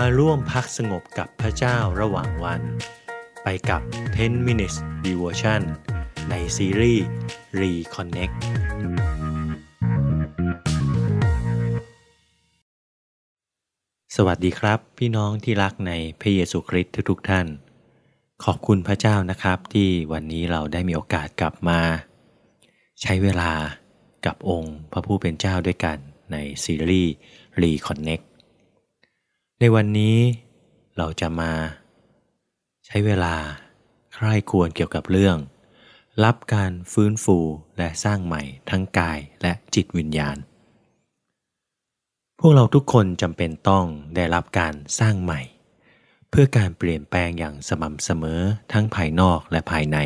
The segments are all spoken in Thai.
มาร่วมพักสงบกับพระเจ้าระหว่างวัน ไปกับ 10 minutes devotion ในซีรีส์ Reconnect สวัสดีครับ พี่น้องที่รักในพระเยซูคริสต์ทุกๆท่าน ขอบคุณพระเจ้านะครับที่วันนี้เราได้มีโอกาสกลับมา ใช้เวลากับองค์พระผู้เป็นเจ้าด้วยกันในซีรีส์ Reconnect ในวันนี้เราจะมา ใช้เวลาใคร่ควรเกี่ยวกับเรื่อง รับการฟื้นฟูและสร้างใหม่ทั้งกายและจิตวิญญาณ พวกเราทุกคนจำเป็นต้องได้รับการสร้างใหม่ เพื่อการเปลี่ยนแปลงอย่างสม่ำเสมอทั้งภายนอกและภายใน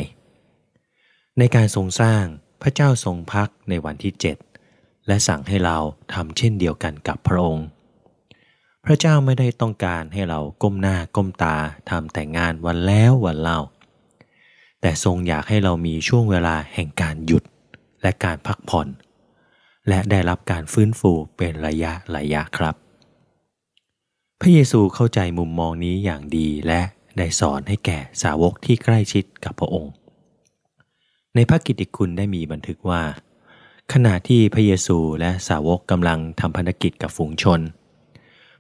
ในการทรงสร้างพระเจ้าทรงพักในวันที่ 7 และสั่งให้เราทำเช่นเดียวกันกับพระองค์ พระเจ้าไม่ได้ต้องการให้เราก้มหน้าก้มตาทำแต่งานวันแล้ววันเล่า แต่ทรงอยากให้เรามีช่วงเวลาแห่งการหยุดและการพักผ่อน และได้รับการฟื้นฟูเป็นระยะระยะครับ พระเยซูเข้าใจมุมมองนี้อย่างดีและได้สอนให้แก่สาวกที่ใกล้ชิดกับพระองค์ ในพระกิตติคุณได้มีบันทึกว่า ขณะที่พระเยซูและสาวกกำลังทำพันธกิจกับฝูงชน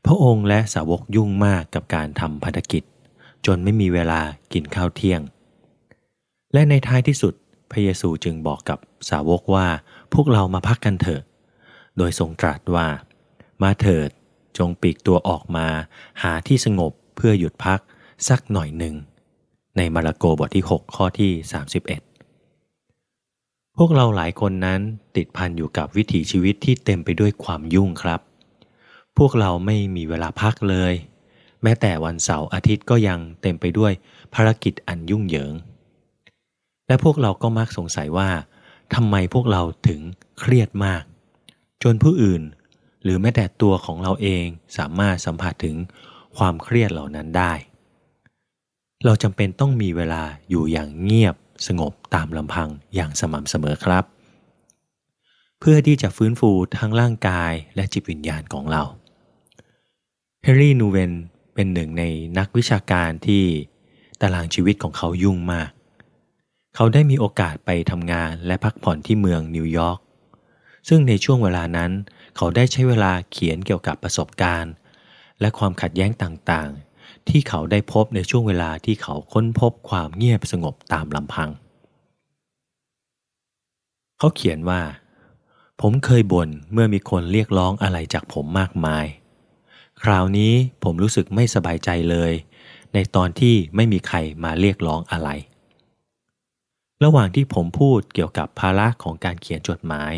พระองค์และสาวกยุ่งมากกับการทำภารกิจ จนไม่มีเวลากินข้าวเที่ยง และในท้ายที่สุดพระเยซูจึงบอกกับสาวกว่าพวกเรามาพักกันเถอะ โดยทรงตรัสว่า มาเถิดจงปีกตัวออกมา หาที่สงบเพื่อหยุดพักสักหน่อยหนึ่ง ในมาระโกบทที่ 6 ข้อที่ 31 พวกเราหลายคนนั้นติดพันอยู่กับวิถีชีวิตที่เต็มไปด้วยความยุ่งครับ พวกเราไม่มีเวลาพักเลย แม้แต่วันเสาร์อาทิตย์ก็ยังเต็มไปด้วยภารกิจอันยุ่งเหยิง และพวกเราก็มักสงสัยว่าทำไมพวกเราถึงเครียดมาก จนผู้อื่น หรือแม้แต่ตัวของเราเองสามารถสัมผัสถึงความเครียดเหล่านั้นได้ เราจำเป็นต้องมีเวลาอยู่อย่างเงียบสงบตามลำพังอย่างสม่ำเสมอครับ เพื่อที่จะฟื้นฟูทั้งร่างกายและจิตวิญญาณของเรา เฮรี่นูเวนเป็นหนึ่งในนักวิชาการที่ตารางชีวิตของเขายุ่งมาก เขาได้มีโอกาสไปทำงานและพักผ่อนที่เมืองนิวยอร์ก ซึ่งในช่วงเวลานั้น เขาได้ใช้เวลาเขียนเกี่ยวกับประสบการณ์ และความขัดแย้งต่างๆ ที่เขาได้พบในช่วงเวลาที่เขาค้นพบความเงียบสงบตามลำพัง เขาเขียนว่า ผมเคยบ่นเมื่อมีคนเรียกร้องอะไรจากผมมากมาย คราวนี้ผมรู้สึกไม่สบายใจเลย ในตอนที่ไม่มีใครมาเรียกร้องอะไร ระหว่างที่ผมพูดเกี่ยวกับภาระของการเขียนจดหมาย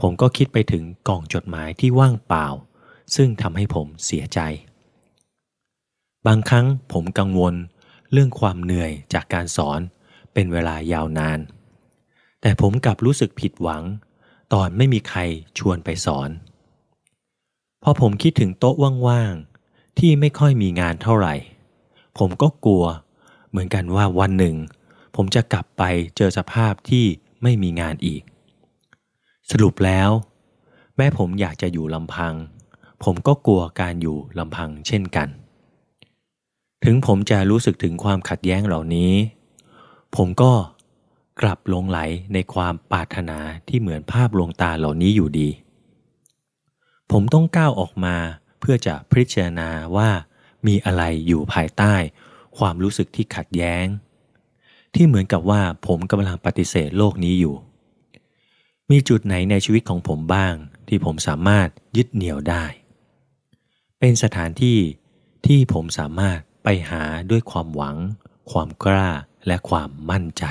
ผมก็คิดไปถึงกล่องจดหมายที่ว่างเปล่า ซึ่งทำให้ผมเสียใจ บางครั้งผมกังวลเรื่องความเหนื่อยจากการสอนเป็นเวลายาวนาน แต่ผมกลับรู้สึกผิดหวัง ตอนไม่มีใครชวนไปสอน พอผมคิดถึงโต๊ะว่างๆ ที่ไม่ค่อยมีงานเท่าไหร่ ผมก็กลัว เหมือนกันว่าวันหนึ่ง ผมจะกลับไปเจอสภาพที่ไม่มีงานอีก สรุปแล้ว แม้ผมอยากจะอยู่ลำพัง ผมก็กลัวการอยู่ลำพังเช่นกัน ถึงผมจะรู้สึกถึงความขัดแย้งเหล่านี้ ผมก็กลับลงไหลในความปรารถนาที่เหมือนภาพลวงตาเหล่านี้อยู่ดี ผมต้องก้าวออกมาเพื่อจะพิจารณาว่ามีอะไรอยู่ภายใต้ ความรู้สึกที่ขัดแย้ง ที่เหมือนกับว่าผมกำลังปฏิเสธโลกนี้อยู่ มีจุดไหนในชีวิตของผมบ้าง ที่ผมสามารถยึดเหนี่ยวได้ เป็นสถานที่ที่ผมสามารถไปหาด้วยความหวัง ความกล้าและความมั่นใจ